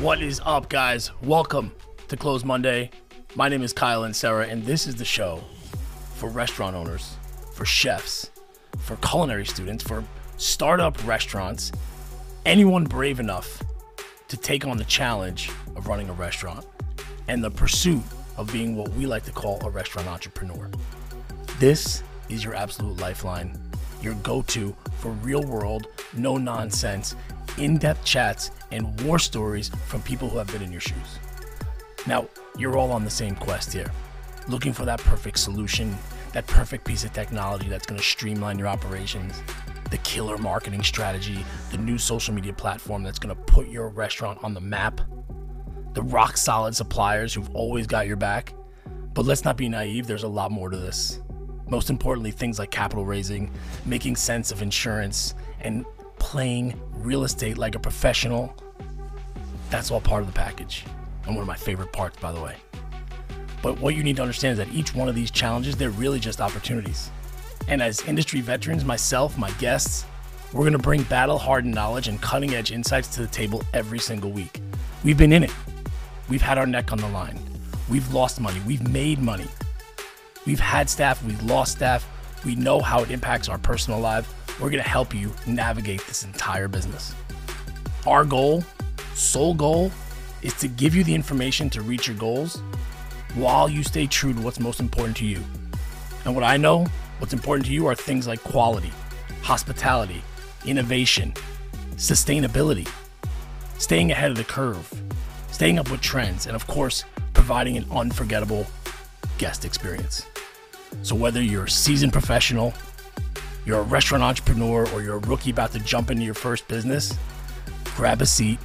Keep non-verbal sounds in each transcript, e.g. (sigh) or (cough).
What is up, guys? Welcome to Close Monday. My name is Kyle Inserra, and this is the show for restaurant owners, for chefs, for culinary students, for startup restaurants, anyone brave enough to take on the challenge of running a restaurant and the pursuit of being what we like to call a restaurant entrepreneur. This is your absolute lifeline, your go to for real world, no nonsense, in depth chats and war stories from people who have been in your shoes. Now, you're all on the same quest here, looking for that perfect solution, that perfect piece of technology that's going to streamline your operations, the killer marketing strategy, the new social media platform that's going to put your restaurant on the map, the rock solid suppliers who've always got your back. But let's not be naive, there's a lot more to this. Most importantly, things like capital raising, making sense of insurance, and playing real estate like a professional. That's all part of the package. And one of my favorite parts, by the way. But what you need to understand is that each one of these challenges, they're really just opportunities. And as industry veterans, myself, my guests, we're gonna bring battle hardened knowledge and cutting edge insights to the table every single week. We've been in it, we've had our neck on the line, we've lost money, we've made money, we've had staff, we've lost staff, we know how it impacts our personal life. We're gonna help you navigate this entire business. Our goal, sole goal, is to give you the information to reach your goals while you stay true to what's most important to you. And what I know, what's important to you are things like quality, hospitality, innovation, sustainability, staying ahead of the curve, staying up with trends, and of course, providing an unforgettable guest experience. So, whether you're a seasoned professional, you're a restaurant entrepreneur, or you're a rookie about to jump into your first business, grab a seat,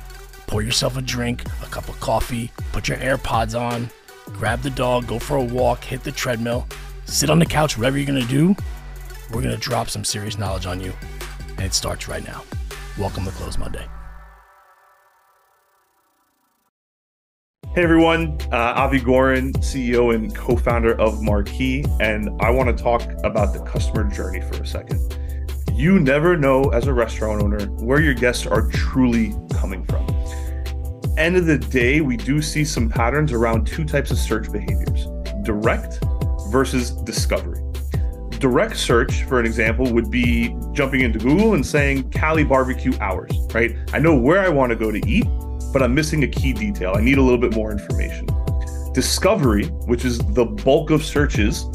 pour yourself a drink, a cup of coffee, put your AirPods on, grab the dog, go for a walk, hit the treadmill, sit on the couch, whatever you're gonna do. We're gonna drop some serious knowledge on you, and it starts right now. Welcome to Close Monday. Hey everyone, uh, Avi Gorin, CEO and co founder of Marqii, and I want to talk about the customer journey for a second. You never know as a restaurant owner where your guests are truly coming from. End of the day, we do see some patterns around two types of search behaviors direct versus discovery. Direct search, for an example, would be jumping into Google and saying Cali barbecue hours, right? I know where I want to go to eat, but I'm missing a key detail. I need a little bit more information. Discovery, which is the bulk of searches,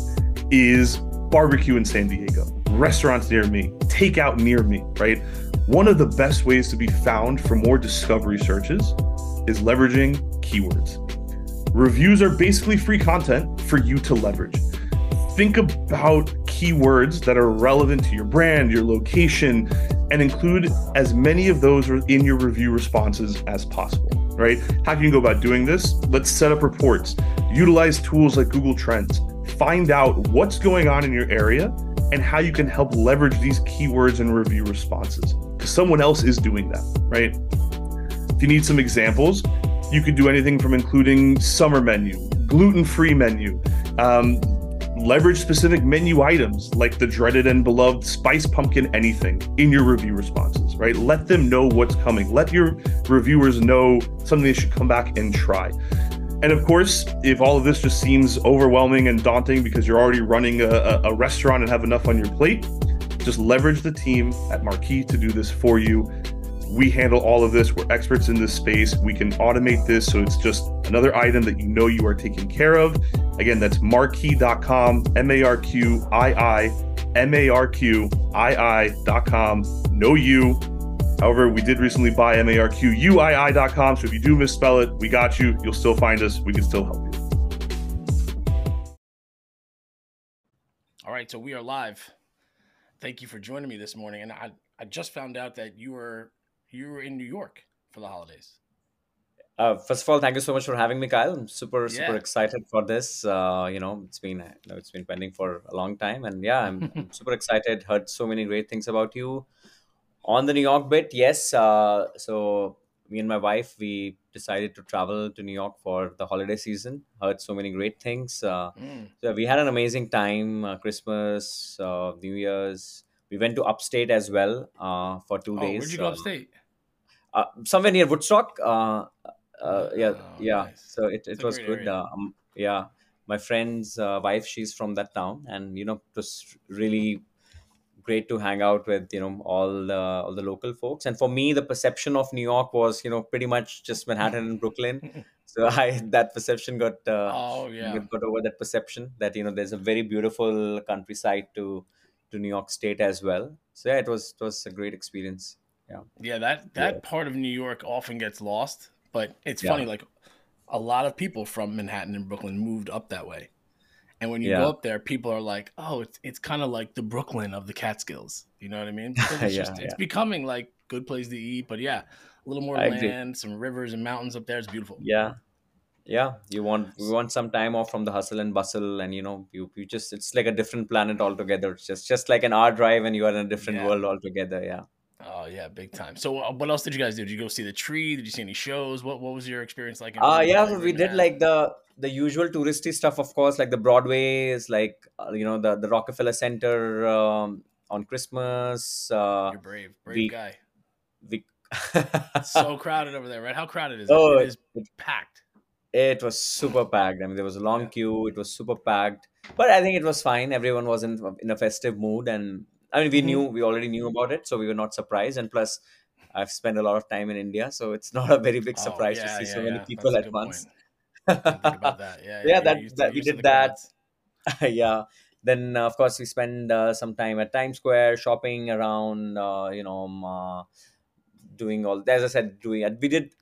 is barbecue in San Diego, restaurants near me, takeout near me, right? One of the best ways to be found for more discovery searches is leveraging keywords. Reviews are basically free content for you to leverage. Think about keywords that are relevant to your brand, your location, and include as many of those in your review responses as possible, right? How can you go about doing this? Let's set up reports, utilize tools like Google Trends, find out what's going on in your area and how you can help leverage these keywords and review responses because someone else is doing that, right? If you need some examples, you could do anything from including summer menu, gluten free menu, um, leverage specific menu items like the dreaded and beloved spice pumpkin anything in your review responses, right? Let them know what's coming. Let your reviewers know something they should come back and try. And of course, if all of this just seems overwhelming and daunting because you're already running a, a restaurant and have enough on your plate, just leverage the team at Marqii to do this for you we handle all of this. We're experts in this space. We can automate this so it's just another item that you know you are taking care of. Again, that's marqii.com, M A R Q I I, M A R Q I I.com. Know you. However, we did recently buy marquui.com. So if you do misspell it, we got you. You'll still find us. We can still help you. All right, so we are live. Thank you for joining me this morning. And I, I just found out that you were you were in New York for the holidays. Uh, first of all, thank you so much for having me, Kyle. I'm super super excited for this. Uh, you know, it's been you know, it's been pending for a long time, and yeah, I'm, (laughs) I'm, super excited. Heard so many great things about you. On the New York bit, yes. Uh, so me and my wife we decided to travel to New York for the holiday season. Heard so many great things. Uh, mm. So we had an amazing time. Uh, Christmas, uh, New Year's. We went to upstate as well for two oh, days. Where'd you go upstate? Uh, somewhere near Woodstock. Uh, uh, yeah, Oh, yeah. nice. So it, it was good. Uh, um, yeah, my friend's uh, wife, she's from that town, and you know, it was really great to hang out with you know all the all the local folks. And for me, the perception of New York was you know pretty much just Manhattan and Brooklyn. (laughs) So I that perception got uh, Oh yeah. got over that perception that you know there's a very beautiful countryside to to New York State as well. So yeah, it was it was a great experience. Yeah, Yeah, that that yeah, part of New York often gets lost, but it's yeah, funny like a lot of people from Manhattan and Brooklyn moved up that way. And when you go up there, people are like, "Oh, it's it's kind of like the Brooklyn of the Catskills." You know what I mean? (laughs) It's yeah, just it's yeah. becoming like good place to eat, but yeah, a little more I agree. land, some rivers and mountains up there. It's beautiful. Yeah, yeah. You want we want some time off from the hustle and bustle, and you know you you just it's like a different planet altogether. It's just just like an hour drive, and you are in a different Yeah. world altogether. Yeah. Oh yeah, big time. So uh, what else did you guys do? Did you go see the tree? Did you see any shows? What what was your experience like in Uh yeah, so we did like the the usual touristy stuff, of course, like the Broadway is like uh, you know the the Rockefeller Center um, on Christmas. Uh, You're brave, brave we guy. we (laughs) so crowded over there, right? How crowded is it? oh It it, is packed. it was super packed. I mean, there was a long Yeah. queue. It was super packed, but I think it was fine. Everyone was in in a festive mood, and I mean, we knew we already knew about it, so we were not surprised. And plus, I've spent a lot of time in India, so it's (laughs) not a very big Oh surprise to see yeah, so many yeah. people That's at once. point. (laughs) Think about that. Yeah, yeah. yeah, that to that we did that. (laughs) yeah then uh, of course we spend uh, some time at times square shopping around uh, you know um, uh, doing all as i said doing we did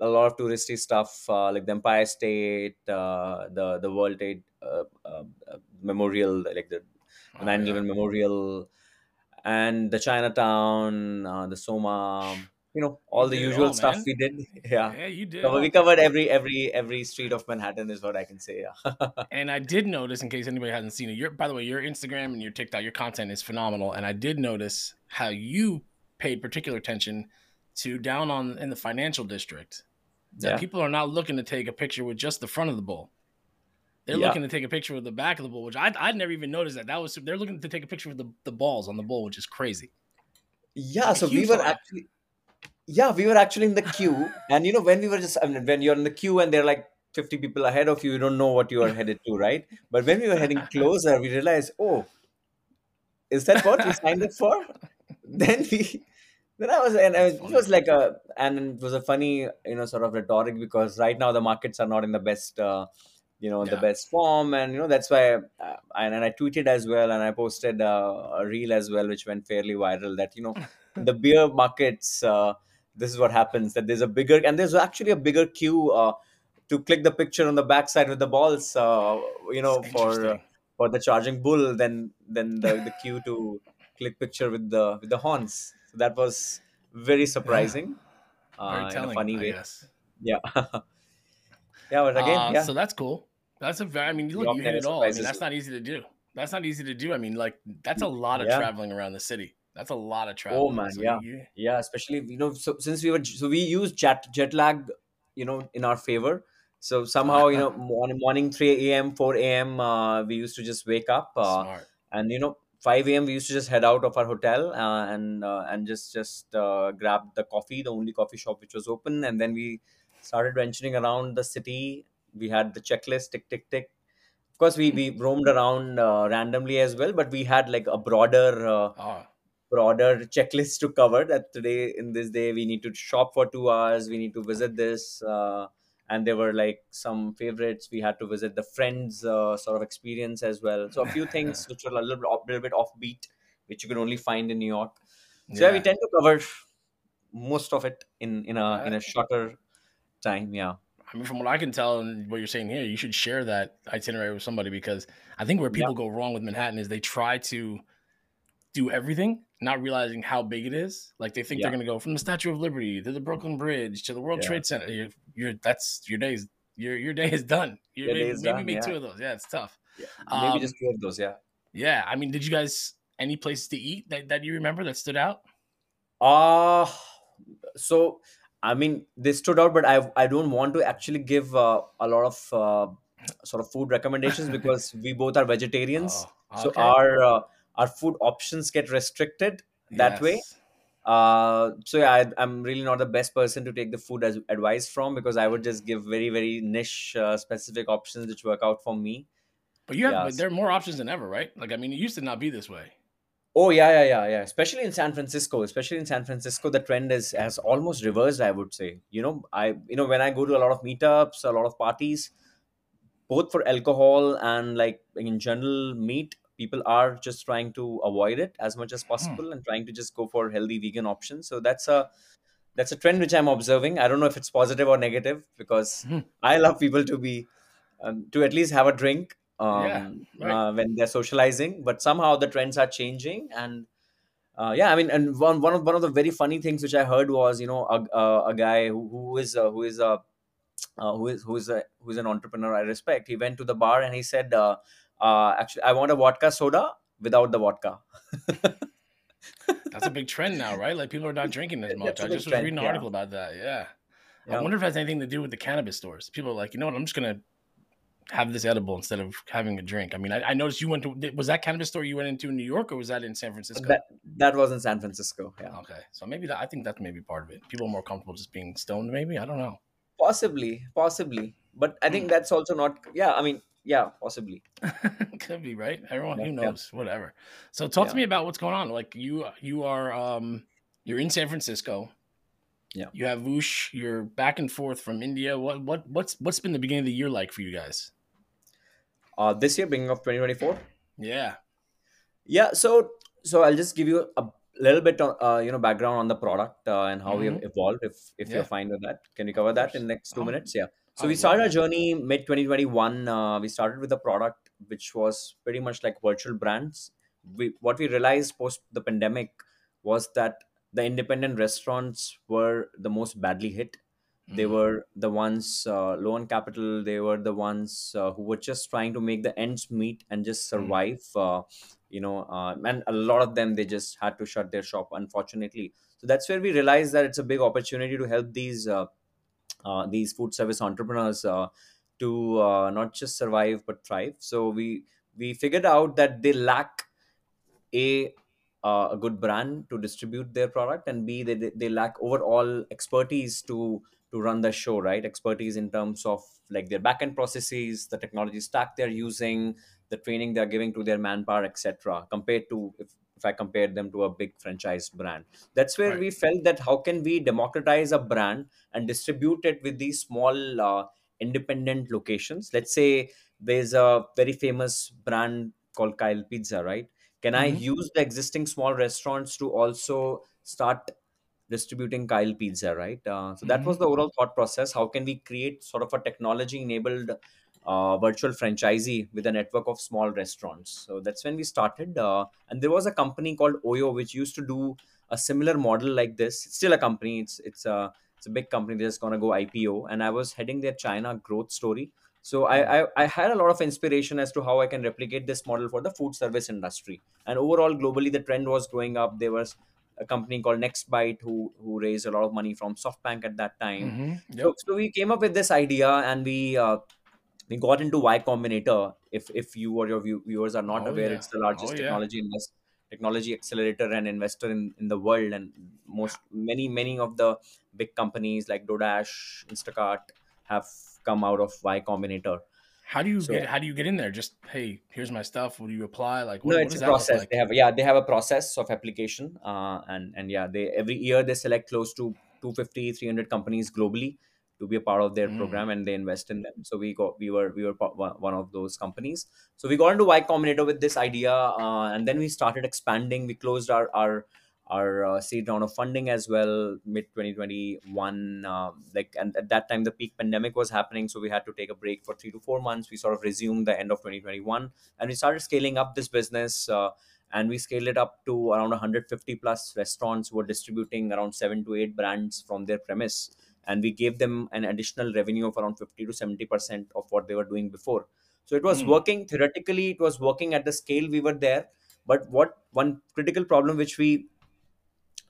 a lot of touristy stuff uh, like the empire state uh, the the world trade uh, uh, uh, memorial like the, the Oh 9 yeah. memorial and the chinatown uh, the soma you know You all the usual all, stuff we did. (laughs) Yeah. Yeah, you did Cover- we covered every every every street of manhattan is what i can say yeah. (laughs) And I did notice, in case anybody hasn't seen it, your by the way, your Instagram and your TikTok, your content is phenomenal. And I did notice how you paid particular attention to down on in the financial district that yeah. people are not looking to take a picture with just the front of the bowl. They're yeah looking to take a picture with the back of the bowl, which I I'd never even noticed that. That was they're looking to take a picture with the, the balls on the bowl, which is crazy. Yeah, Like so we were line. actually, yeah, we were actually in the queue, (laughs) and you know when we were just, I mean, when you're in the queue and they're like 50 people ahead of you, you don't know what you are headed to, right? But when we were heading (laughs) closer, we realized, oh, is that what we signed up for? (laughs) Then we, then I was, and I was, That's it was like a, and it was a funny, you know, sort of rhetoric because right now the markets are not in the best, uh, you know, the Yeah. best form, and you know that's why, uh, and, and I tweeted as well, and I posted uh, a reel as well, which went fairly viral. That you know, (laughs) the beer markets, uh, this is what happens. That there's a bigger, and there's actually a bigger queue uh, to click the picture on the backside with the balls, uh, you know, for uh, for the charging bull, than than the, the queue to click picture with the with the horns. So that was very Yeah. surprising Very uh, in a funny way. Yeah, (laughs) yeah, but again, Uh, yeah, so that's cool. That's a very. I mean, New look, you hit it all. I mean, that's not easy to do. That's not easy to do. I mean, like that's a lot of Yeah. traveling around the city. That's a lot of travel. Oh man, So yeah, you, you yeah. Especially you know, so since we were so we used jet jet lag, you know, in our favor. So somehow you know, (laughs) morning morning three a.m. four a.m. Uh, we used to just wake up, uh, and you know, five a.m. we used to just head out of our hotel uh, and uh, and just just uh, grab the coffee, the only coffee shop which was open, and then we started venturing around the city. We had the checklist, tick tick tick. Of course, we we roamed around uh, randomly as well, but we had like a broader. Uh, Oh, broader checklist to cover that today in this day we need to shop for two hours we need to visit this uh, and there were like some favorites. We had to visit the friends uh, sort of experience as well. So a few (laughs) things which were a little bit, off, little bit offbeat which you can only find in new york. So yeah we tend to cover most of it in in a in a shorter time yeah I mean, from what I can tell and what you're saying here, you should share that itinerary with somebody because I think where people go wrong with Manhattan is they try to do everything, not realizing how big it is. Like they think they're going to go from the Statue of Liberty to the Brooklyn Bridge to the World yeah Trade Center. You're, you're that's your day's your your day is done. You your day maybe is maybe done make yeah two of those. Yeah, it's tough. yeah maybe Um, just two of those yeah yeah. I mean, did you guys any places to eat that, that you remember that stood out? uh so i mean they stood out but i i don't want to actually give uh, a lot of uh, sort of food recommendations (laughs) because we both are vegetarians Oh, so okay. our uh, our food options get restricted that way Yes. uh, so yeah, I, I'm really not the best person to take the food as advice from because I would just give very very niche uh, specific options which work out for me. But you have, yeah. but there are more options than ever, right? Like, I mean, it used to not be this way. Oh yeah, yeah, yeah, yeah. Especially in San Francisco, especially in San Francisco, the trend is has almost reversed. I would say. You know, I you know when I go to a lot of meetups, a lot of parties, both for alcohol and like in general meat, people are just trying to avoid it as much as hmm. possible and trying to just go for healthy vegan options. So that's a that's a trend which I'm observing. I don't know if it's positive or negative because hmm. I love people to be um, to at least have a drink um, yeah, right. uh, when they're socializing. But somehow the trends are changing, and uh, yeah, I mean, and one one of one of the very funny things which I heard was you know a, a, a guy who, who is a, who is a uh, who is who is a who is an entrepreneur I respect. He went to the bar and he said, uh, uh, "Actually, I want a vodka soda without the vodka." That's a big trend now, right? Like people are not drinking as (laughs) much. I just was reading an article yeah. about that. Yeah. yeah. I wonder if it has anything to do with the cannabis stores. People are like, you know what? I'm just gonna have this edible instead of having a drink? I mean, I, I, noticed you went to was that cannabis store you went into in New York or was that in San Francisco? That that was in San Francisco. Yeah. Okay, so maybe that I think that's maybe part of it. People are more comfortable just being stoned. Maybe I don't know. Possibly, possibly, but I think mm. that's also not. Yeah, I mean, yeah, possibly. (laughs) Could be right. Everyone yeah, who knows, yeah. whatever. So talk yeah. to me about what's going on. Like you, you are um, you're in San Francisco. Yeah. You have Voosh. You're back and forth from India. What what what's what's been the beginning of the year like for you guys? uh, this year, beginning of 2024. Yeah. Yeah. So, so I'll just give you a little bit of uh, you know background on the product uh, and how mm-hmm. we have evolved. If if yeah. you're fine with that, can we cover that in the next two minutes? Yeah. So we started our journey mid 2021. Uh, we started with a product which was pretty much like virtual brands. We what we realized post the pandemic was that the independent restaurants were the most badly hit they mm-hmm. were the ones uh, low on capital they were the ones uh, who were just trying to make the ends meet and just mm-hmm. survive uh, you know uh, and a lot of them they just had to shut their shop unfortunately so that's where we realized that it's a big opportunity to help these uh, uh, these food service entrepreneurs to not just survive but thrive so we we figured out that they lack a a good brand to distribute their product and b they, they lack overall expertise to to run the show right? Expertise in terms of like their backend processes the technology stack they're using the training they're giving to their manpower etc compared to if, if i compare them to a big franchise brand. That's where right. we felt that how can we democratize a brand and distribute it with these small uh, independent locations? Let's say there's a very famous brand called kyle pizza right can mm-hmm. i use the existing small restaurants to also start distributing Kyle Pizza, right? Uh, so that mm-hmm. was the overall thought process. How can we create sort of a technology enabled uh, virtual franchisee with a network of small restaurants? So that's when we started. Uh, and there was a company called Oyo which used to do a similar model like this. It's still a company. It's it's a it's a big company. They're just gonna go IPO. And I was heading their China growth story. So I, I, I had a lot of inspiration as to how I can replicate this model for the food service industry. And overall, globally, the trend was growing up. There was a company called Nextbite who who raised a lot of money from SoftBank at that time. Mm-hmm. Yep. So, so we came up with this idea and we uh, we got into Y Combinator. If if you or your viewers are not oh, aware, yeah. it's the largest oh, technology yeah. invest technology accelerator and investor in, in the world and most many many of the big companies like DoorDash, Instacart have come out of Y Combinator. How do you so, get? How do you get in there? Just hey, here's my stuff. Will you apply? Like what, no, it's a process. Like? They have yeah, they have a process of application. Uh, and and yeah, they every year they select close to 250, 300 companies globally to be a part of their mm. program, and they invest in them. So we got we were we were one of those companies. So we got into Y Combinator with this idea, uh, and then we started expanding. We closed our our our uh, seed round of funding as well mid 2021 um, like and at that time the peak pandemic was happening so we had to take a break for three to four months we sort of resumed the end of 2021 and we started scaling up this business uh, and we scaled it up to around 150 plus restaurants who were distributing around seven to eight brands from their premise and we gave them an additional revenue of around 50 to 70 percent of what they were doing before so it was mm. working theoretically it was working at the scale we were there but what one critical problem which we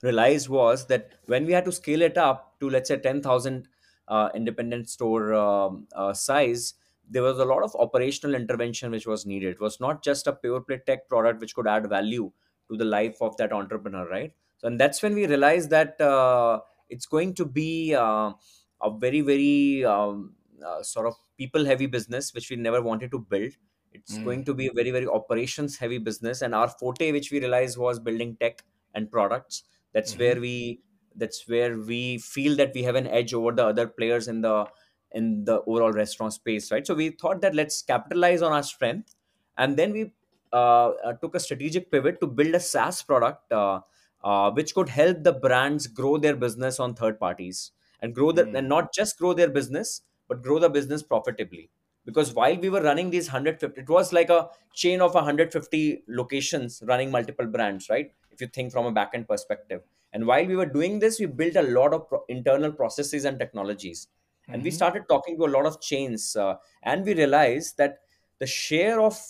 realized was that when we had to scale it up to let's say 10000 uh, independent store um, uh, size there was a lot of operational intervention which was needed. It was not just a pure play tech product which could add value to the life of that entrepreneur right? So and that's when we realized that uh, it's going to be uh, a very very um, uh, sort of people heavy business which we never wanted to build. It's mm. going to be a very very operations heavy business. And our forte which we realized was building tech and products that's mm-hmm. where we that's where we feel that we have an edge over the other players in the in the overall restaurant space right so we thought that let's capitalize on our strength and then we uh, uh, took a strategic pivot to build a saas product uh, uh, which could help the brands grow their business on third parties and grow the mm. and not just grow their business but grow the business profitably because while we were running these 150 it was like a chain of 150 locations running multiple brands right if you think from a backend perspective and while we were doing this we built a lot of pro- internal processes and technologies mm-hmm. and we mm-hmm. started talking to a lot of chains uh, and we realized that the share of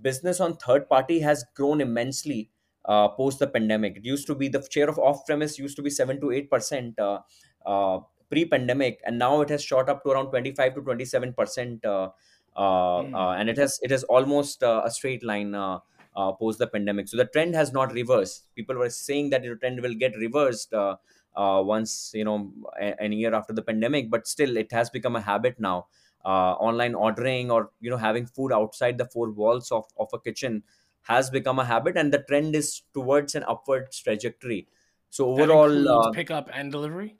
business on third party has grown immensely uh, post the pandemic it used to be the share of off premise used to be 7 to 8 percent uh, uh pre-pandemic and now it has shot up to around 25 to 27 percent uh, mm. and it has it has almost a straight line post the pandemic. So the trend has not reversed. People were saying that the trend will get reversed uh, once you know a, a, year after the pandemic but still it has become a habit now. Uh, online ordering or you know having food outside the four walls of, of a kitchen has become a habit and the trend is towards an upward trajectory. So overall uh, pickup and delivery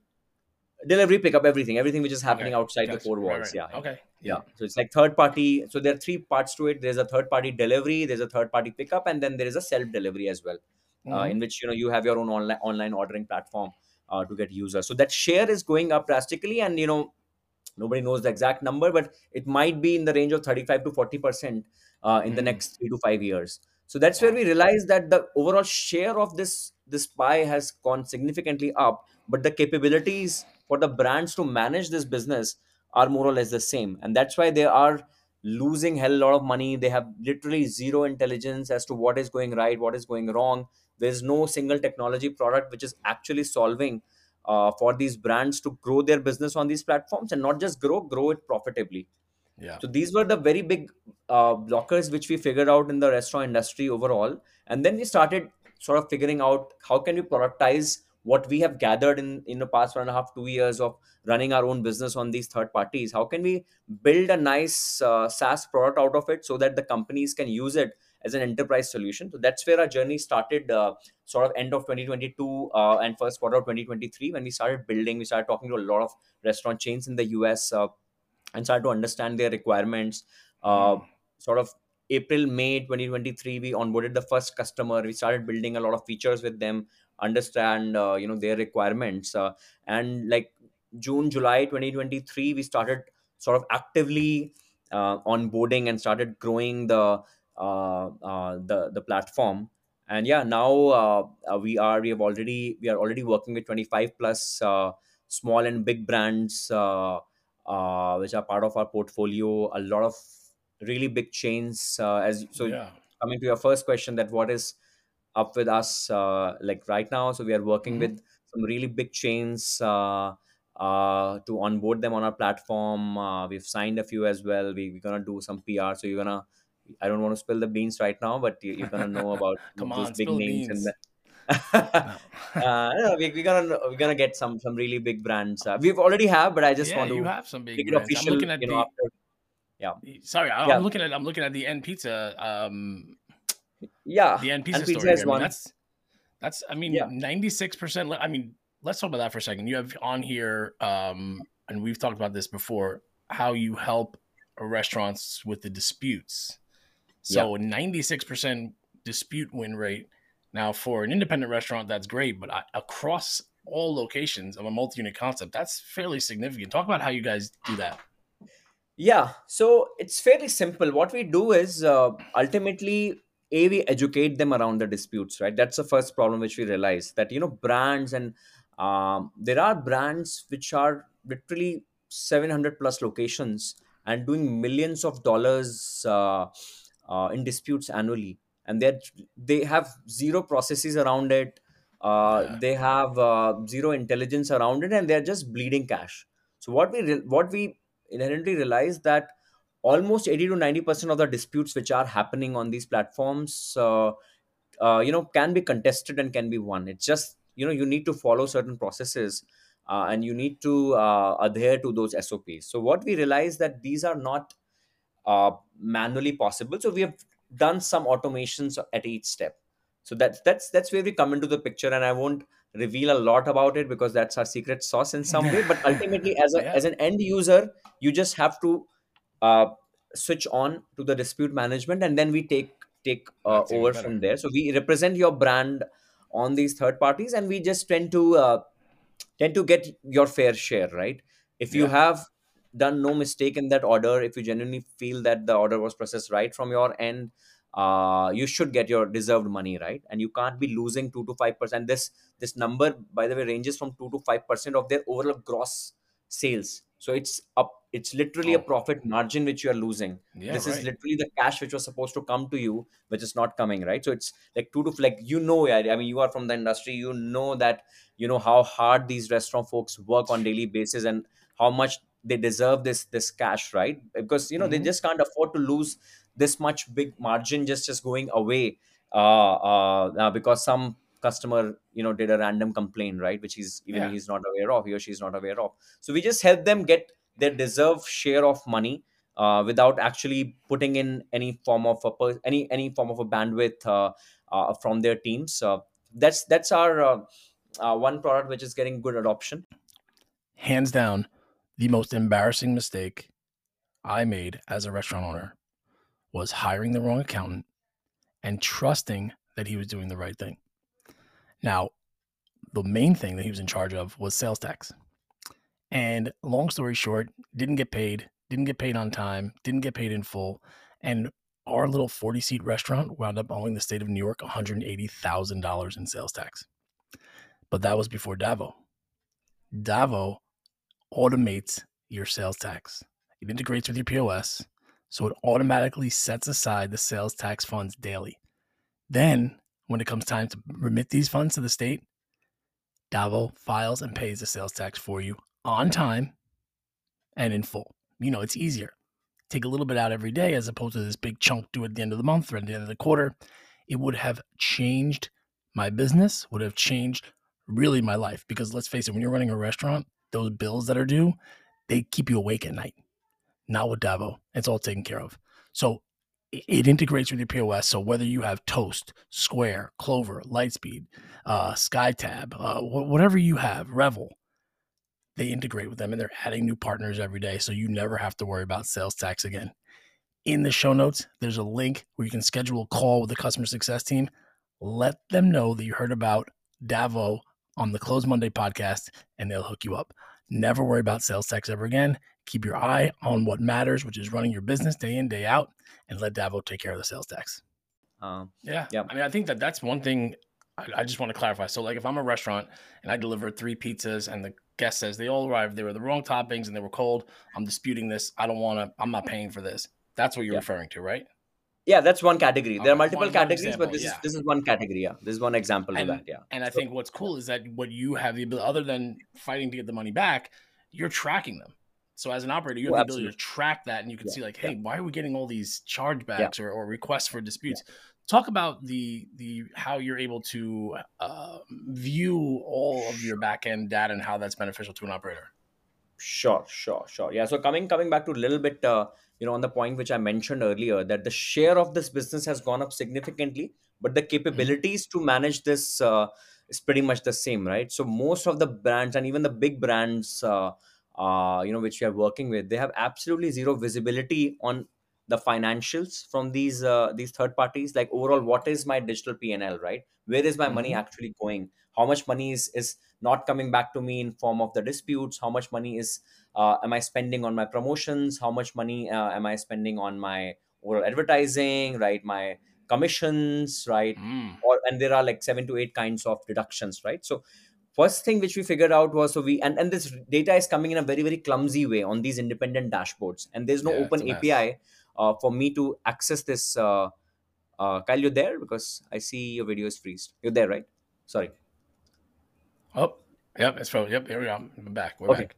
delivery pickup everything everything which is happening okay. outside the four walls. right, right. yeah. Okay. Yeah. So it's like third party so there are three parts to it. There's a third party delivery there's a third party pickup and then there is a self delivery as well uh, mm-hmm. uh, in which you know you have your own online online ordering platform uh, to get users. So that share is going up drastically and you know nobody knows the exact number but it might be in the range of 35 to 40 percent uh, in mm-hmm. the next three to five years. So that's where we realized that the overall share of this this pie has gone significantly up but the capabilities for the brands to manage this business are more or less the same. And that's why they are losing hell a lot of money. They have literally zero intelligence as to what is going right what is going wrong. There's no single technology product which is actually solving uh, for these brands to grow their business on these platforms and not just grow grow it profitably. Yeah. So these were the very big uh, blockers which we figured out in the restaurant industry overall. And then we started sort of figuring out how can we productize what we have gathered in in the past one and a half two years of running our own business on these third parties how can we build a nice uh, saas product out of it so that the companies can use it as an enterprise solution? So that's where our journey started uh, sort of end of 2022 uh, and first quarter of 2023 when we started building we started talking to a lot of restaurant chains in the us uh, and started to understand their requirements. Mm. sort of april may 2023 we onboarded the first customer. We started building a lot of features with them understand uh, you know their requirements uh, and like june july 2023 we started sort of actively uh, onboarding and started growing the uh, uh, the the platform and yeah now uh, we are we have already we are already working with 25 plus small and big brands which are part of our portfolio a lot of really big chains as so yeah. coming to your first question that what is up with us uh, like right now. So we are working mm-hmm. with some really big chains uh, uh, to onboard them on our platform. Uh, we've signed a few as well. We, we're gonna do some PR. So you're gonna. I don't want to spill the beans right now, but you, are gonna know about (laughs) Come those on, big names beans. and. The, (laughs) (laughs) uh, no, we, we're gonna we're gonna get some some really big brands. Uh, we've already have, but I just yeah, want to you have some big make it brands. official. I'm looking at you the, know, after, yeah. Sorry, I, yeah. I'm looking at I'm looking at the end pizza um yeah the end pizza story pizza is. I mean, one. that's that's I mean ninety six percent. I mean, let's talk about that for a second. You have on here, um, and we've talked about this before, how you help restaurants with the disputes. So ninety six percent dispute win rate. Now, for an independent restaurant, that's great, but I, across all locations of a multi unit concept, that's fairly significant. Talk about how you guys do that. Yeah, so it's fairly simple. What we do is uh, ultimately, a we educate them around the disputes, right? That's the first problem which we realize that you know brands and um, there are brands which are literally 700 plus locations and doing millions of dollars uh, uh, in disputes annually, and they they have zero processes around it. Uh, Yeah. they have uh, zero intelligence around it, and they're just bleeding cash. So what we re- what we inherently realize that almost 80 to 90 percent of the disputes which are happening on these platforms uh, uh, you know can be contested and can be won. It's just you know you need to follow certain processes uh, and you need to uh, adhere to those sops so what we realize that these are not uh, manually possible. So we have done some automations at each step. So that's that's that's where we come into the picture and i won't reveal a lot about it because that's our secret sauce in some way. But (laughs) ultimately as a Yeah. as an end user you just have to uh, switch on to the dispute management and then we take take uh, over better. from there. So we represent your brand on these third parties and we just tend to uh, tend to get your fair share right? If you Yeah. have done no mistake in that order if you genuinely feel that the order was processed right from your end uh, you should get your deserved money right? And you can't be losing 2 to 5 percent. This this number by the way ranges from 2 to 5 percent of their overall gross sales so it's up it's literally a Oh. profit margin which you are losing Yeah, this right. is literally the cash which was supposed to come to you which is not coming right so it's like two to like you know yeah, i mean you are from the industry you know that you know how hard these restaurant folks work on daily basis and how much they deserve this this cash right because you know they Mhm. just can't afford to lose this much big margin just just going away uh, uh, uh because some customer you know did a random complaint right which he's even Yeah. he's not aware of he or she's not aware of so we just help them get their deserved share of money uh, without actually putting in any form of a per- any any form of a bandwidth uh, uh, from their teams uh, that's that's our uh, uh, one product which is getting good adoption hands down, the most embarrassing mistake I made as a restaurant owner was hiring the wrong accountant and trusting that he was doing the right thing. Now, the main thing that he was in charge of was sales tax. And long story short, didn't get paid, didn't get paid on time, didn't get paid in full. And our little 40 seat restaurant wound up owing the state of New York $180,000 in sales tax. But that was before Davo. Davo automates your sales tax. It integrates with your POS, so it automatically sets aside the sales tax funds daily. Then, when it comes time to remit these funds to the state, Davo files and pays the sales tax for you on time and in full. You know, it's easier. Take a little bit out every day as opposed to this big chunk due at the end of the month or at the end of the quarter. It would have changed my business, would have changed really my life. Because let's face it, when you're running a restaurant, those bills that are due, they keep you awake at night. Not with Davo. It's all taken care of. So it- integrates with your POS. So whether you have Toast, Square, Clover, Lightspeed, uh, SkyTab, uh, wh- whatever you have, Revel, they integrate with them and they're adding new partners every day. So you never have to worry about sales tax again. In the show notes, there's a link where you can schedule a call with the customer success team. Let them know that you heard about Davo on the Close Monday podcast and they'll hook you up. Never worry about sales tax ever again. Keep your eye on what matters, which is running your business day in, day out, and let Davo take care of the sales tax. um, Yeah. Yeah. I mean, I think that that's one thing I, I just want to clarify. So, like, if I'm a restaurant and I deliver three pizzas and the guest says they all arrived, they were the wrong toppings and they were cold, I'm disputing this. I don't want to, I'm not paying for this. That's what you're Yeah. referring to, right? yeah that's one category there are multiple one- one categories example, but this yeah. is this is one category yeah this is one example And- of that yeah And I So- think what's cool is that what you have the ability, other than fighting to get the money back, you're tracking them. So as an operator, you have Oh, the ability to track that, and you can Yeah, see like, yeah. hey, why are we getting all these chargebacks or, or requests for disputes? Talk about the the how you're able to uh, view all of your back end data and how that's beneficial to an operator. Sure, sure, sure. Yeah. So coming coming back to a little bit, uh, you know, on the point which I mentioned earlier, that the share of this business has gone up significantly, but the capabilities to manage this uh, is pretty much the same, right? So most of the brands and even the big brands, uh, uh, you know, which we are working with, they have absolutely zero visibility on the financials from these uh, these third parties. Like overall, what is my digital P and L, right? Where is my money Mhm. actually going? How much money is is not coming back to me in form of the disputes how much money is uh, am i spending on my promotions how much money uh, am i spending on my overall advertising right my commissions right Mm. or and there are like seven to eight kinds of deductions right so first thing which we figured out was so we and, and this data is coming in a very very clumsy way on these independent dashboards and there's no Yeah, open api uh, for me to access this uh, uh, kyle you're there because i see your video is freezed you're there right sorry Oh, yep, it's probably yep. Here we go. We're back. We're Okay. back.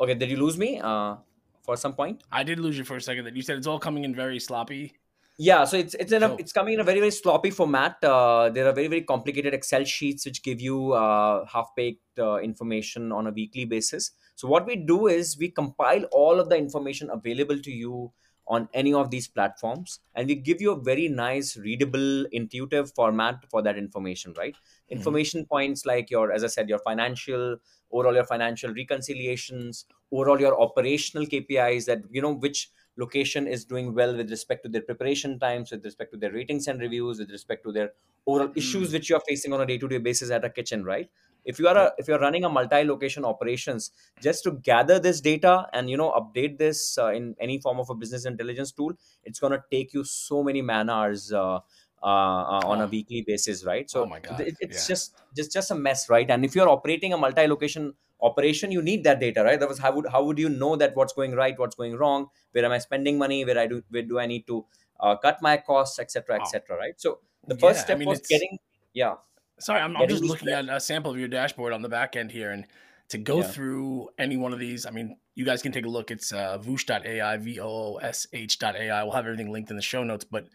okay did you lose me uh, for some point I did lose you for a second. That you said it's all coming in very sloppy. Yeah so it's it's in a, it's coming in a very very sloppy format. Uh, there are very very complicated excel sheets which give you uh, half baked uh, information on a weekly basis. So what we do is we compile all of the information available to you on any of these platforms and we give you a very nice readable intuitive format for that information right? Mm-hmm. information points like your as i said your financial overall your financial reconciliations overall your operational kpis that you know which location is doing well with respect to their preparation times, with respect to their ratings and reviews, with respect to their overall mm. issues which you are facing on a day-to-day basis at a kitchen, right? If you are a, if you're running a multi-location operations, just to gather this data and you know update this uh, in any form of a business intelligence tool, it's gonna take you so many man hours. Uh, uh, uh, on a weekly basis, right? So oh it, it's yeah. just just just a mess, right? And if you're operating a multi-location operation you need that data right? That was how would how would you know that what's going right what's going wrong? Where am i spending money? Where i do where do i need to uh, cut my costs etc etc right? So the first yeah, step I mean, was getting yeah sorry i'm, I'm just looking at a sample of your dashboard on the back end here and to go yeah. through any one of these i mean you guys can take a look. It's uh, voosh.ai v-o-o-s-h.ai we'll have everything linked in the show notes but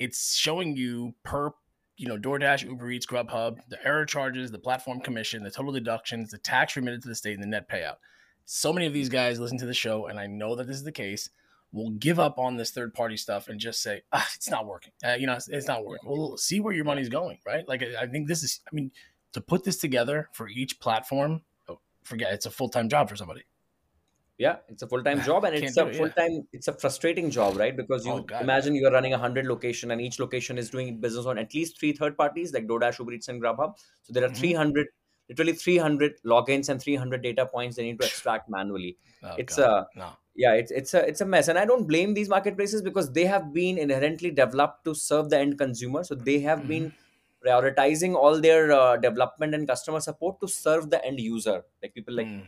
it's showing you per you know, DoorDash, Uber Eats, Grubhub, the error charges, the platform commission, the total deductions, the tax remitted to the state, and the net payout. So many of these guys listen to the show, and I know that this is the case. Will give up on this third party stuff and just say, ah, it's not working. Uh, you know, it's, it's, not working. Well, see where your money's going, right? Like, I think this is, I mean, to put this together for each platform, oh, forget it's a full time job for somebody yeah it's a full-time (laughs) job and it's a full-time yeah. it's a frustrating job right because you oh, imagine you are running a 100 location and each location is doing business on at least three third parties like DoorDash, Uber Eats and Grubhub so there are mm-hmm. 300 literally 300 logins and 300 data points they need to extract manually oh, it's God. a no. yeah it's it's a it's a mess and i don't blame these marketplaces because they have been inherently developed to serve the end consumer so they have mm-hmm. been prioritizing all their uh, development and customer support to serve the end user like people like mm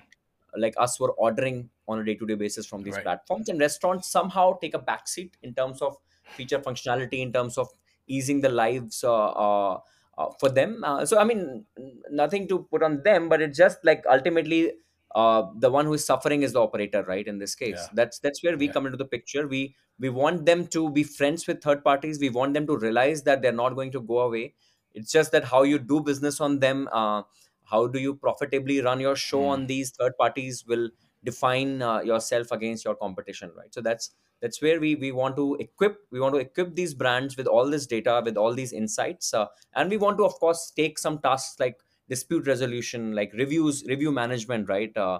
like us were ordering on a day-to-day basis from these right. platforms and restaurants somehow take a backseat in terms of feature functionality in terms of easing the lives uh, uh, uh, for them uh, so i mean nothing to put on them but it's just like ultimately uh, the one who is suffering is the operator right in this case yeah. that's that's where we yeah. come into the picture we we want them to be friends with third parties we want them to realize that they're not going to go away it's just that how you do business on them uh, how do you profitably run your show mm. on these third parties will define uh, yourself against your competition right so that's that's where we we want to equip we want to equip these brands with all this data with all these insights uh, and we want to of course take some tasks like dispute resolution like reviews review management right uh,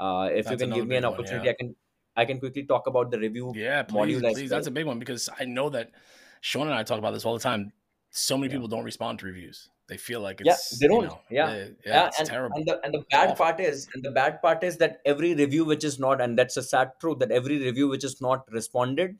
uh if that's you can give me an opportunity one, yeah. i can i can quickly talk about the review yeah please, please. Well. that's a big one because i know that sean and i talk about this all the time so many yeah. people don't respond to reviews. They feel like it's yeah they don't. you know, yeah. they, yeah, yeah and, terrible. and the, and the bad part is and the bad part is that every review which is not and that's a sad truth that every review which is not responded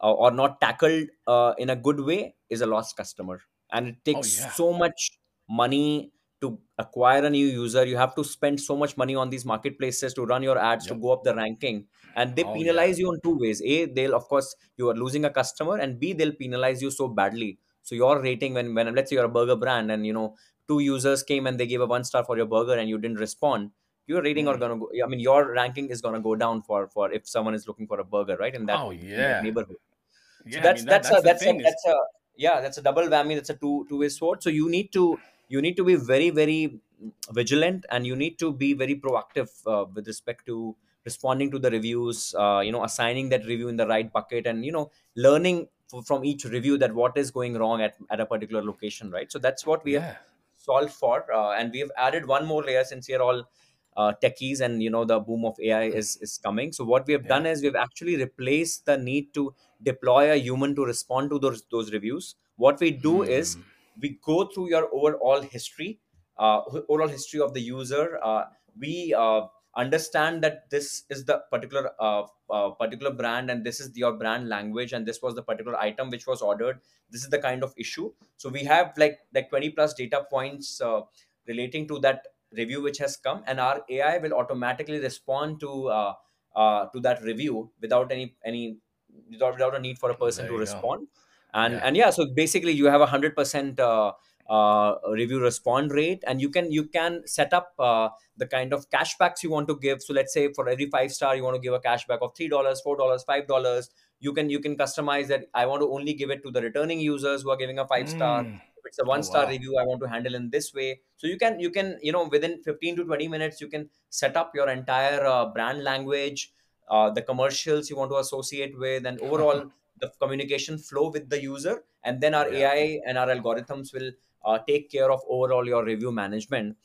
uh, or not tackled uh, in a good way is a lost customer. And it oh, takes oh, yeah. so much money to acquire a new user. You have to spend so much money on these marketplaces to run your ads yep. to go up the ranking. And they oh, penalize yeah. you in two ways. A they'll of course you are losing a customer and b they'll penalize you so badly so your rating when when let's say you're a burger brand and you know two users came and they gave a one star for your burger and you didn't respond, your rating mm. are gonna go. I mean, your ranking is gonna go down for for if someone is looking for a burger, right? In that, oh yeah neighborhood. Yeah, so that's I mean, that, that's, that's, a that's a, that's a yeah that's a double whammy. That's a two two way sword. So you need to you need to be very very vigilant and you need to be very proactive uh, with respect to responding to the reviews uh, you know assigning that review in the right bucket and you know learning from each review that what is going wrong at, at a particular location right so that's what we yeah. have solved for uh, and we have added one more layer since we are all uh, techies and you know the boom of ai is is coming so what we have yeah. done is we've actually replaced the need to deploy a human to respond to those those reviews what we do mm. is we go through your overall history uh, overall history of the user uh, we uh, understand that this is the particular uh, uh, particular brand and this is your brand language and this was the particular item which was ordered this is the kind of issue so we have like like 20 plus data points uh, relating to that review which has come and our ai will automatically respond to uh, uh, to that review without any any without, without a need for a person to respond go. and yeah. and yeah so basically you have a hundred percent uh, uh, review respond rate and you can you can set up uh, the kind of cashbacks you want to give so let's say for every five star you want to give a cashback of three dollars four dollars five dollars you can you can customize that i want to only give it to the returning users who are giving a five star mm. if it's a one star oh, wow. review i want to handle in this way so you can you can you know within 15 to 20 minutes you can set up your entire uh, brand language uh, the commercials you want to associate with and overall (laughs) the communication flow with the user and then our yeah. ai and our algorithms will uh, take care of overall your review management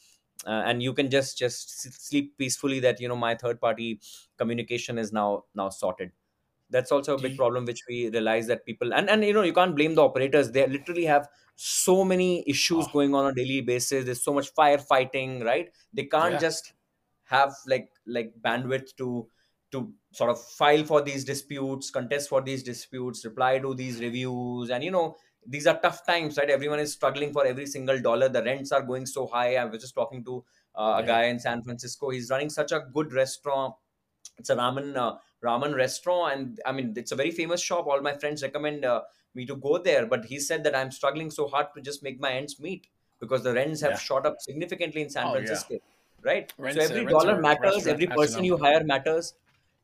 uh, and you can just just sleep peacefully that you know my third party communication is now now sorted. That's also a big problem which we realize that people and and you know you can't blame the operators. They literally have so many issues oh. going on on a daily basis. There's so much firefighting right? They can't yeah. just have like like bandwidth to to sort of file for these disputes contest for these disputes reply to these reviews and you know these are tough times right? Everyone is struggling for every single dollar. The rents are going so high. I was just talking to uh, a guy in san francisco. He's running such a good restaurant. It's a ramen uh, ramen restaurant. And i mean it's a very famous shop. All my friends recommend uh, me to go there. But he said that i'm struggling so hard to just make my ends meet because the rents have yeah. shot up significantly in san oh, francisco yeah. right rents, so every dollar matters. every person you hire matters.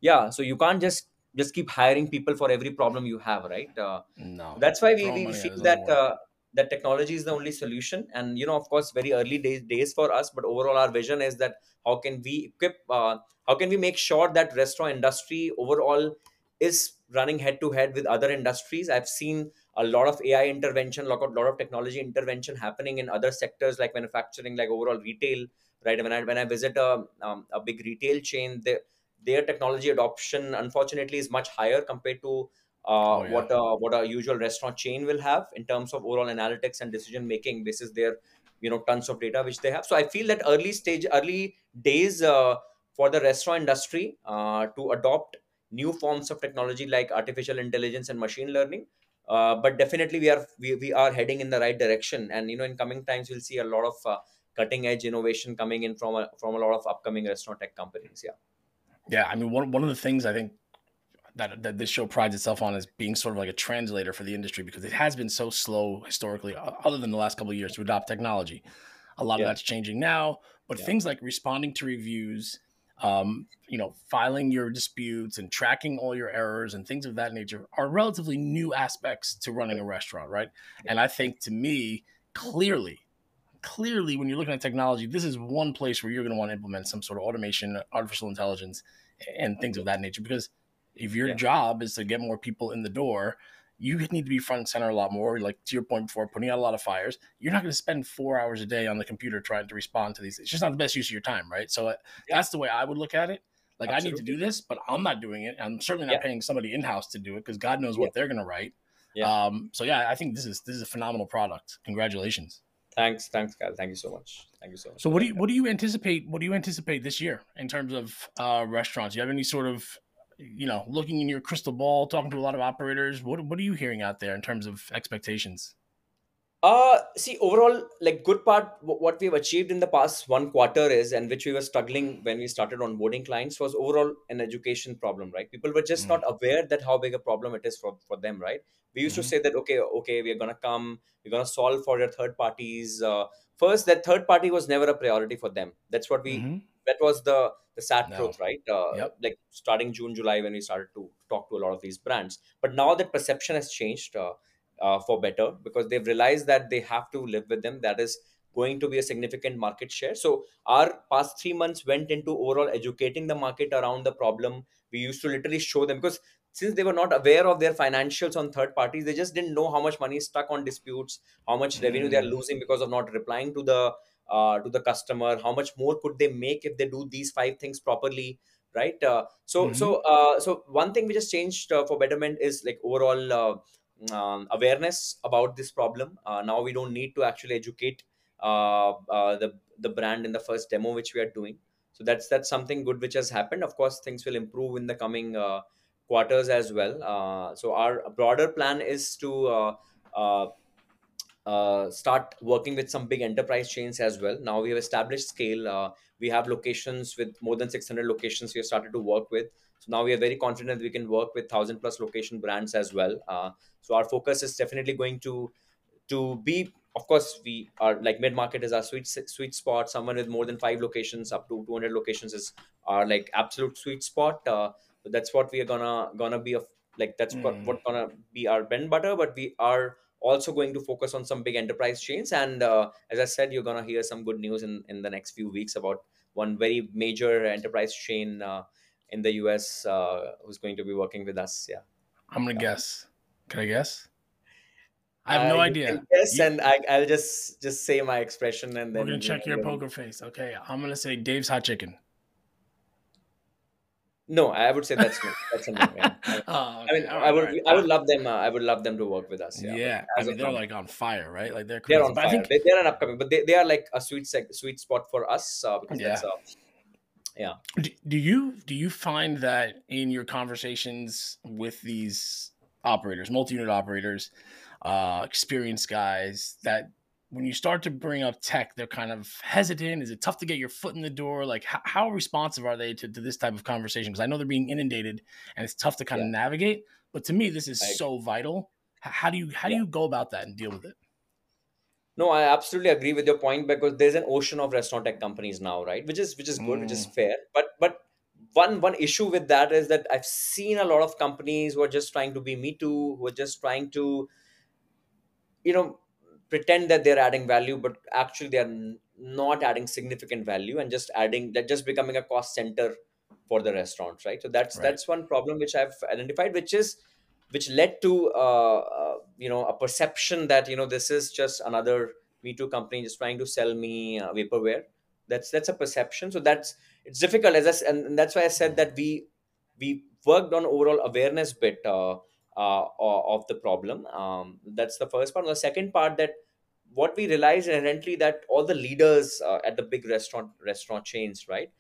Yeah. So you can't just just keep hiring people for every problem you have right? Uh, no. that's why we, we feel that uh, that technology is the only solution. And you know of course very early days days for us but overall our vision is that how can we equip uh, how can we make sure that restaurant industry overall is running head to head with other industries? I've seen a lot of ai intervention a lot of, lot of technology intervention happening in other sectors like manufacturing like overall retail right? When i when i visit a, um, a big retail chain they their technology adoption unfortunately is much higher compared to uh, oh, yeah. what a what a usual restaurant chain will have in terms of overall analytics and decision making basis is their you know tons of data which they have. So i feel that early stage early days uh, for the restaurant industry uh, to adopt new forms of technology like artificial intelligence and machine learning uh, but definitely we are we, we are heading in the right direction. And you know in coming times we'll see a lot of uh, cutting edge innovation coming in from a, from a lot of upcoming restaurant tech companies. Yeah yeah, I mean, one one of the things I think that that this show prides itself on is being sort of like a translator for the industry because it has been so slow historically, other than the last couple of years, to adopt technology. A lot yeah. of that's changing now, but yeah. things like responding to reviews, um, you know, filing your disputes and tracking all your errors and things of that nature are relatively new aspects to running a restaurant, right? Yeah. And I think to me, clearly, clearly when you're looking at technology, this is one place where you're going to want to implement some sort of automation, artificial intelligence, and things of that nature. Because if your yeah. job is to get more people in the door, you need to be front and center a lot more. Like to your point before, putting out a lot of fires. You're not going to spend four hours a day on the computer trying to respond to these. It's just not the best use of your time, right? So uh, yeah. that's the way I would look at it. Like Absolutely. I need to do this, but I'm not doing it. I'm certainly not yeah. paying somebody in house to do it because God knows what they're going to write. Yeah. Um, so yeah, I think this is this is a phenomenal product. Congratulations. Thanks, thanks, Kyle. Thank you so much. Thank you so much. So, what do you what do you anticipate? What do you anticipate this year in terms of uh, restaurants? Do you have any sort of, you know, looking in your crystal ball, talking to a lot of operators? What what are you hearing out there in terms of expectations? Uh, see, overall, like good part, what we've achieved in the past one quarter is, and which we were struggling when we started onboarding clients, was overall an education problem, right? People were just mm. not aware that how big a problem it is for, for them, right? We used mm-hmm. to say that, okay, okay, we're gonna come, we're gonna solve for your third parties. Uh, first, that third party was never a priority for them. That's what we, mm-hmm. that was the the sad no. truth, right? Uh, yep. Like starting June, July, when we started to talk to a lot of these brands. But now that perception has changed. Uh, uh, for better because they've realized that they have to live with them. That is going to be a significant market share. So our past three months went into overall educating the market around the problem. We used to literally show them because since they were not aware of their financials on third parties, they just didn't know how much money is stuck on disputes, how much mm. revenue they are losing because of not replying to the uh, to the customer, how much more could they make if they do these five things properly right uh, so mm-hmm. so uh, so one thing we just changed uh, for betterment is like overall uh, um, awareness about this problem. Uh, now we don't need to actually educate uh, uh, the the brand in the first demo which we are doing. So that's that's something good which has happened. Of course, things will improve in the coming uh, quarters as well. Uh, so our broader plan is to uh, start working with some big enterprise chains as well. Now we have established scale. We have locations with more than 600 locations we have started to work with. So now we are very confident we can work with 1000 plus location brands as well. Uh, so our focus is definitely going to to be of course we are like mid market is our sweet sweet spot someone with more than five locations up to 200 locations is our like absolute sweet spot uh, that's what we are gonna gonna be of like that's mm. what, hmm. what gonna be our bread and butter but we are also going to focus on some big enterprise chains and uh, as i said you're gonna hear some good news in in the next few weeks about one very major enterprise chain uh, in the us uh, who's going to be working with us yeah i'm gonna guess can i guess I have no idea. Yes, you, and I, will just just say my expression, and then we're gonna check your poker face. Okay, I'm gonna say Dave's Hot Chicken. No, I would say that's no. That's a no. Yeah. (laughs) oh, okay. I mean, right, I would, right. I would love them. Uh, I would love them to work with us. Yeah, yeah. I mean, they're like on fire, right? Like they're crazy. they're on fire. I think... they, are an upcoming, but they, they are like a sweet sec, sweet spot for us uh, because yeah. that's uh, yeah. Do, do you do you find that in your conversations with these operators, multi-unit operators, uh, experienced guys that when you start to bring up tech, they're kind of hesitant. Is it tough to get your foot in the door? Like, how, how responsive are they to, to this type of conversation? Because I know they're being inundated and it's tough to kind yeah. of navigate. But to me, this is so vital. How do you how do you go about that and deal with it? No, I absolutely agree with your point because there's an ocean of restaurant tech companies now, right? Which is which is good, which is mm. fair. But but one one issue with that is that I've seen a lot of companies who are just trying to be me too, who are just trying to you know pretend that they're adding value but actually they're not adding significant value and just adding that just becoming a cost center for the restaurants right so that's right. that's one problem which i've identified which is which led to uh, uh, you know a perception that you know this is just another me too company just trying to sell me uh, vaporware that's that's a perception so that's it's difficult as I, and that's why i said that we we worked on overall awareness bit uh, uh, of the problem. Um, that's the first part. And the second part that what we realize inherently that all the leaders uh, at the big restaurant restaurant chains, right,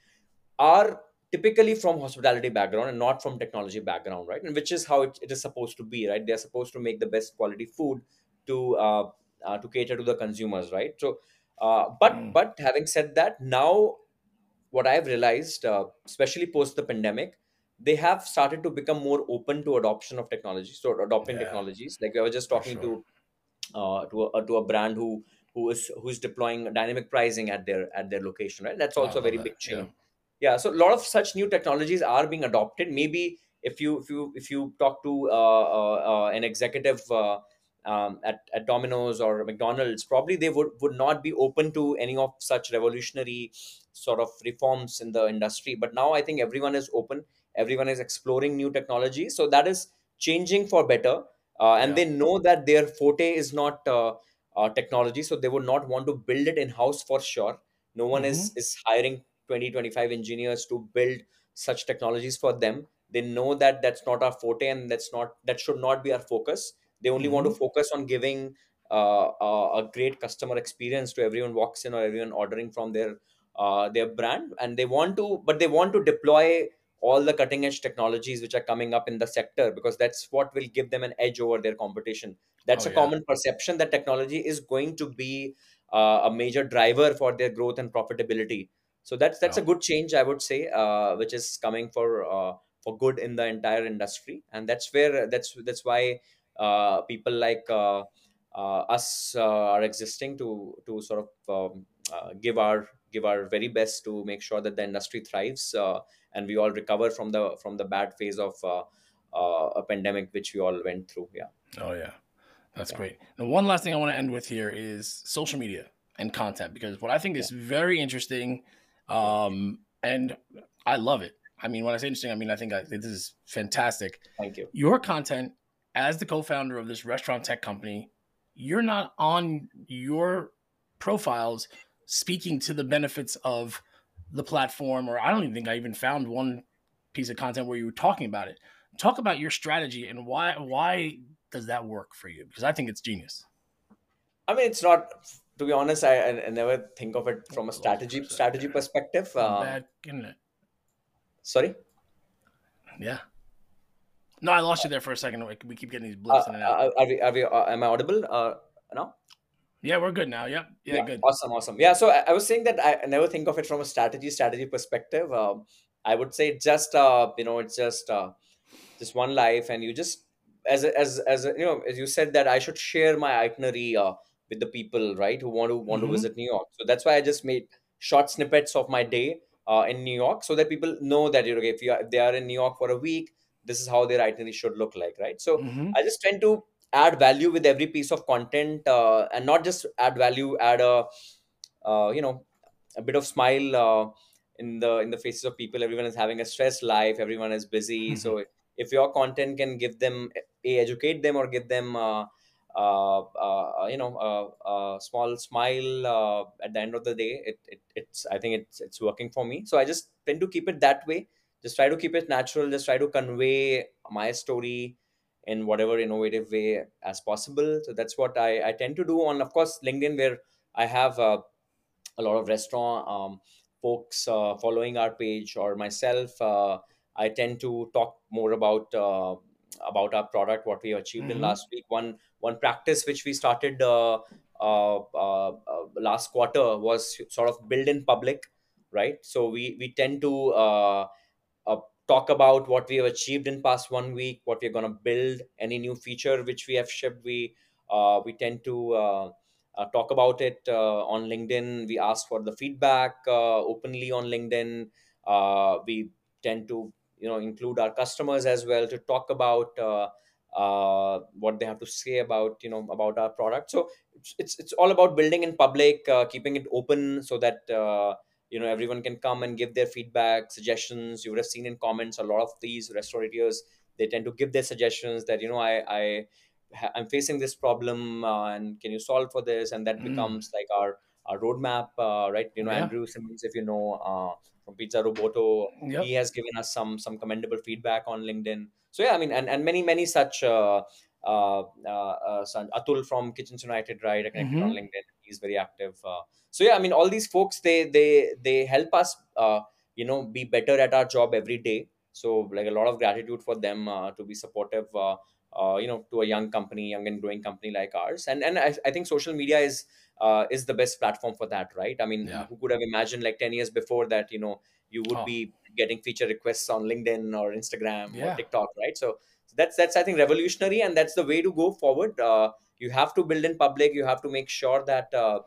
are typically from hospitality background and not from technology background, right? And which is how it, it is supposed to be, right? They're supposed to make the best quality food to uh, uh, to cater to the consumers, right? So, uh, but mm. but having said that, now what I've realized, uh, especially post the pandemic, they have started to become more open to adoption of technology so adopting yeah. technologies like i was just talking sure. to uh, to a, to a brand who who is who's deploying dynamic pricing at their at their location right that's also a very that. big change yeah. Yeah. so a lot of such new technologies are being adopted maybe if you if you if you talk to uh, uh, uh an executive uh, um, at, at Domino's or McDonald's, probably they would, would not be open to any of such revolutionary sort of reforms in the industry. But now I think everyone is open everyone is exploring new technology so that is changing for better uh, and yeah. they know that their forte is not uh, uh, technology so they would not want to build it in house for sure no one mm-hmm. is is hiring 20 25 engineers to build such technologies for them they know that that's not our forte and that's not that should not be our focus they only mm-hmm. want to mm-hmm. focus on giving uh, a great customer experience to everyone walks in or everyone ordering from their uh, their brand and they want to but they want to deploy all the cutting edge technologies which are coming up in the sector because that's what will give them an edge over their competition that's oh, a yeah. common perception that technology is going to be uh, a major driver for their growth and profitability so that's that's a good change i would say uh, which is coming for uh, for good in the entire industry. And that's where that's that's why uh, people like uh, uh, us are existing to to sort of um, give our give our very best to make sure that the industry thrives and we all recover from the from the bad phase of uh, uh, a pandemic which we all went through. Yeah. Oh yeah. That's yeah. great. Now one last thing i want to end with here is social media and content because what i think is very interesting um, and i love it i mean when i say interesting i mean i think I, this is fantastic thank you your content as the co-founder of this restaurant tech company you're not on your profiles speaking to the benefits of the platform, or I don't even think I even found one piece of content where you were talking about it. Talk about your strategy and why why does that work for you? Because I think it's genius. I mean, it's not. To be honest, I, I never think of it from a strategy strategy perspective. Um, isn't it? Sorry. Yeah. No, I lost you there for a second. We keep getting these blips uh, in and out. Uh, are we, are we, uh, am I audible uh, now? Yeah, we're good now. Yep. Yeah, yeah, good. Awesome, awesome. Yeah, so I, I, was saying that I never think of it from a strategy strategy perspective. Um, I would say just uh, you know, it's just uh, just one life, and you just as as as you know, as you said that I should share my itinerary uh, with the people, right, who want to want mm-hmm. to visit New York. So that's why I just made short snippets of my day uh, in New York, so that people know that you know if you are, if they are in New York for a week, this is how their itinerary should look like, right? So mm-hmm. I just tend to add value with every piece of content, uh, and not just add value, add a uh, you know a bit of smile uh, in the in the faces of people. Everyone is having a stressed life. Everyone is busy. Mm-hmm. So if your content can give them a educate them or give them uh, you know a, a small smile uh, at the end of the day it, it it's i think it's it's working for me. So i just tend to keep it that way. Just try to keep it natural. Just try to convey my story in whatever innovative way as possible. So that's what i, I tend to do. On of course linkedin where i have uh, a lot of restaurant um, folks uh, following our page or myself uh, i tend to talk more about uh, about our product what we achieved mm-hmm. in last week. One one practice which we started uh, uh, uh, last quarter was sort of build in public right? So we we tend to uh talk about what we have achieved in past one week what we're going to build any new feature which we have shipped. We uh, we tend to uh, uh, talk about it on linkedin. We ask for the feedback uh openly on linkedin. Uh, we tend to you know include our customers as well to talk about uh, uh, what they have to say about you know about our product so it's it's, it's all about building in public uh, keeping it open so that uh, you know everyone can come and give their feedback suggestions you would have seen in comments a lot of these restaurateurs they tend to give their suggestions that you know i i i'm facing this problem uh, and can you solve for this and that mm. becomes like our our roadmap uh, right you know yeah. andrew simmons if you know from Pizza Roboto. Yep. He has given us some some commendable feedback on LinkedIn. So yeah, I mean, and and many many such. Uh, uh, uh, uh Atul from Kitchens United, right? I connected mm-hmm. on LinkedIn. He's very active. Uh, so yeah, I mean, all these folks they they they help us, uh, you know, be better at our job every day. So like a lot of gratitude for them uh, to be supportive. Uh, uh, you know, to a young company, young and growing company like ours, and and I, I think social media is uh, is the best platform for that, right? I mean, yeah. who could have imagined like 10 years before that, you know, you would oh. be getting feature requests on LinkedIn or Instagram yeah. or TikTok, right? So, so that's that's I think revolutionary, and that's the way to go forward. Uh, you have to build in public. You have to make sure that uh,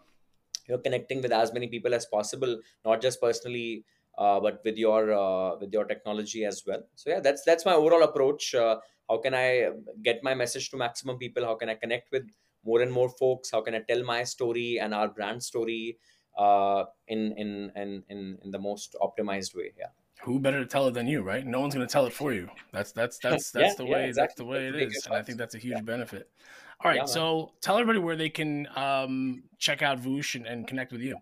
you're connecting with as many people as possible, not just personally, uh, but with your uh, with your technology as well. So yeah, that's that's my overall approach. Uh, how can I get my message to maximum people? How can I connect with more and more folks how can i tell my story and our brand story uh, in, in in in in the most optimized way yeah. Who better to tell it than you right? No one's going to tell it for you. That's that's (laughs) that's that's yeah, the way yeah, exactly. that's the way it is and i think that's a huge yeah. benefit. All right so tell everybody where they can um, check out Voosh and, and, connect with you.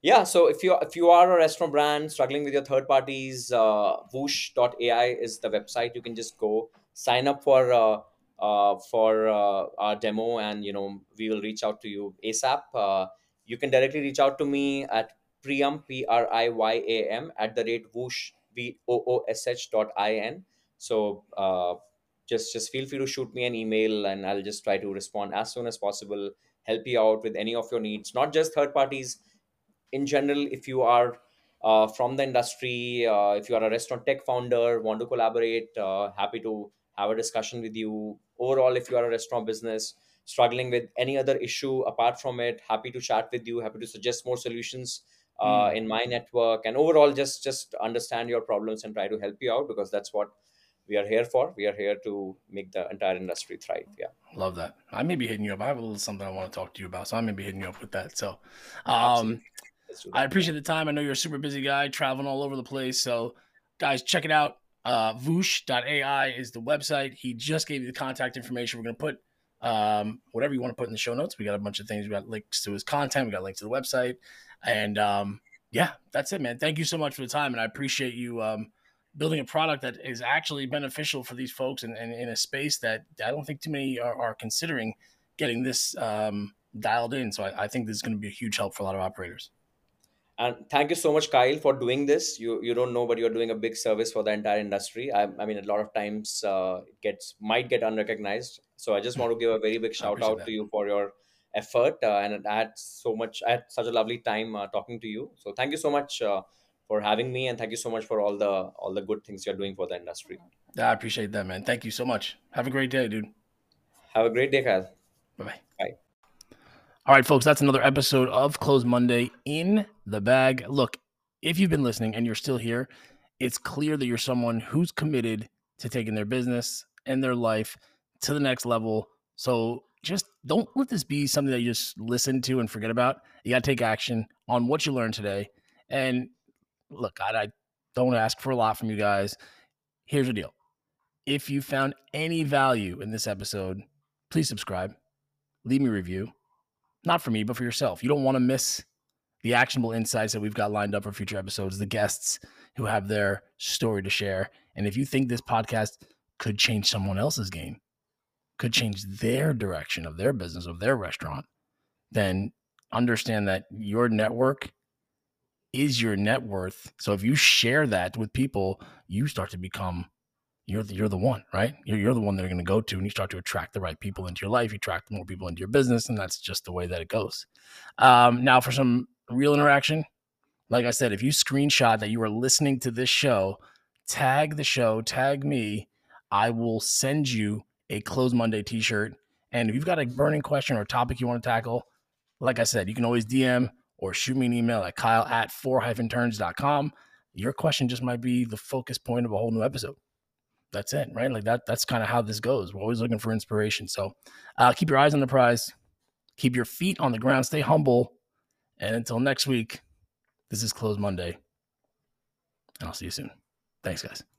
Yeah so if you if you are a restaurant brand struggling with your third parties uh, voosh.ai is the website. You can just go sign up for uh, uh, for uh, our demo and you know we will reach out to you asap uh, you can directly reach out to me at priyam p-r-i-y-a-m at the rate voosh v-o-o-s-h dot in so uh, just just feel free to shoot me an email and i'll just try to respond as soon as possible help you out with any of your needs not just third parties. In general if you are uh, from the industry uh, if you are a restaurant tech founder want to collaborate happy to have a discussion with you overall if you are a restaurant business struggling with any other issue apart from it happy to chat with you happy to suggest more solutions uh, mm. in my network. And overall just just understand your problems and try to help you out because that's what we are here for. We are here to make the entire industry thrive. Yeah. Love that. I may be hitting you up. I have a little something i want to talk to you about so i may be hitting you up with that. So um i appreciate the time. I know you're a super busy guy traveling all over the place. So guys check it out uh, Voosh.ai is the website. He just gave you the contact information. We're going to put um, whatever you want to put in the show notes. We got a bunch of things. We got links to his content. We got links to the website. And um, yeah, that's it, man. Thank you so much for the time. And I appreciate you um, building a product that is actually beneficial for these folks and, in a space that I don't think too many are, are considering getting this um, dialed in. So I, I think this is going to be a huge help for a lot of operators. And thank you so much, Kyle, for doing this. You you don't know, but you're doing a big service for the entire industry. I, I mean, a lot of times uh, it gets might get unrecognized. So I just want to give a very big (laughs) shout out that. to you for your effort. Uh, and I had so much, I had such a lovely time uh, talking to you. So thank you so much uh, for having me, and thank you so much for all the all the good things you're doing for the industry. Yeah, I appreciate that, man. Thank you so much. Have a great day, dude. Have a great day, Kyle. Bye-bye. Bye. All right, folks, that's another episode of Close Monday in the bag. Look, if you've been listening and you're still here, it's clear that you're someone who's committed to taking their business and their life to the next level. So just don't let this be something that you just listen to and forget about. You got to take action on what you learned today. And look, I, I don't ask for a lot from you guys. Here's the deal if you found any value in this episode, please subscribe, leave me a review not for me, but for yourself. You don't want to miss the actionable insights that we've got lined up for future episodes, the guests who have their story to share. And if you think this podcast could change someone else's game, could change their direction of their business, of their restaurant, then understand that your network is your net worth. So if you share that with people, you start to become you're the, you're the one, right? You're, you're the one they're going to go to, and you start to attract the right people into your life. You attract more people into your business, and that's just the way that it goes. Um, now, for some real interaction, like I said, if you screenshot that you are listening to this show, tag the show, tag me. I will send you a Close Monday T-shirt. And if you've got a burning question or topic you want to tackle, like I said, you can always DM or shoot me an email at kyle at four-turns.com. Your question just might be the focus point of a whole new episode that's it, right? Like that. That's kind of how this goes. We're always looking for inspiration. So uh, keep your eyes on the prize, keep your feet on the ground, stay humble, and until next week, this is Close Monday, and I'll see you soon. Thanks, guys.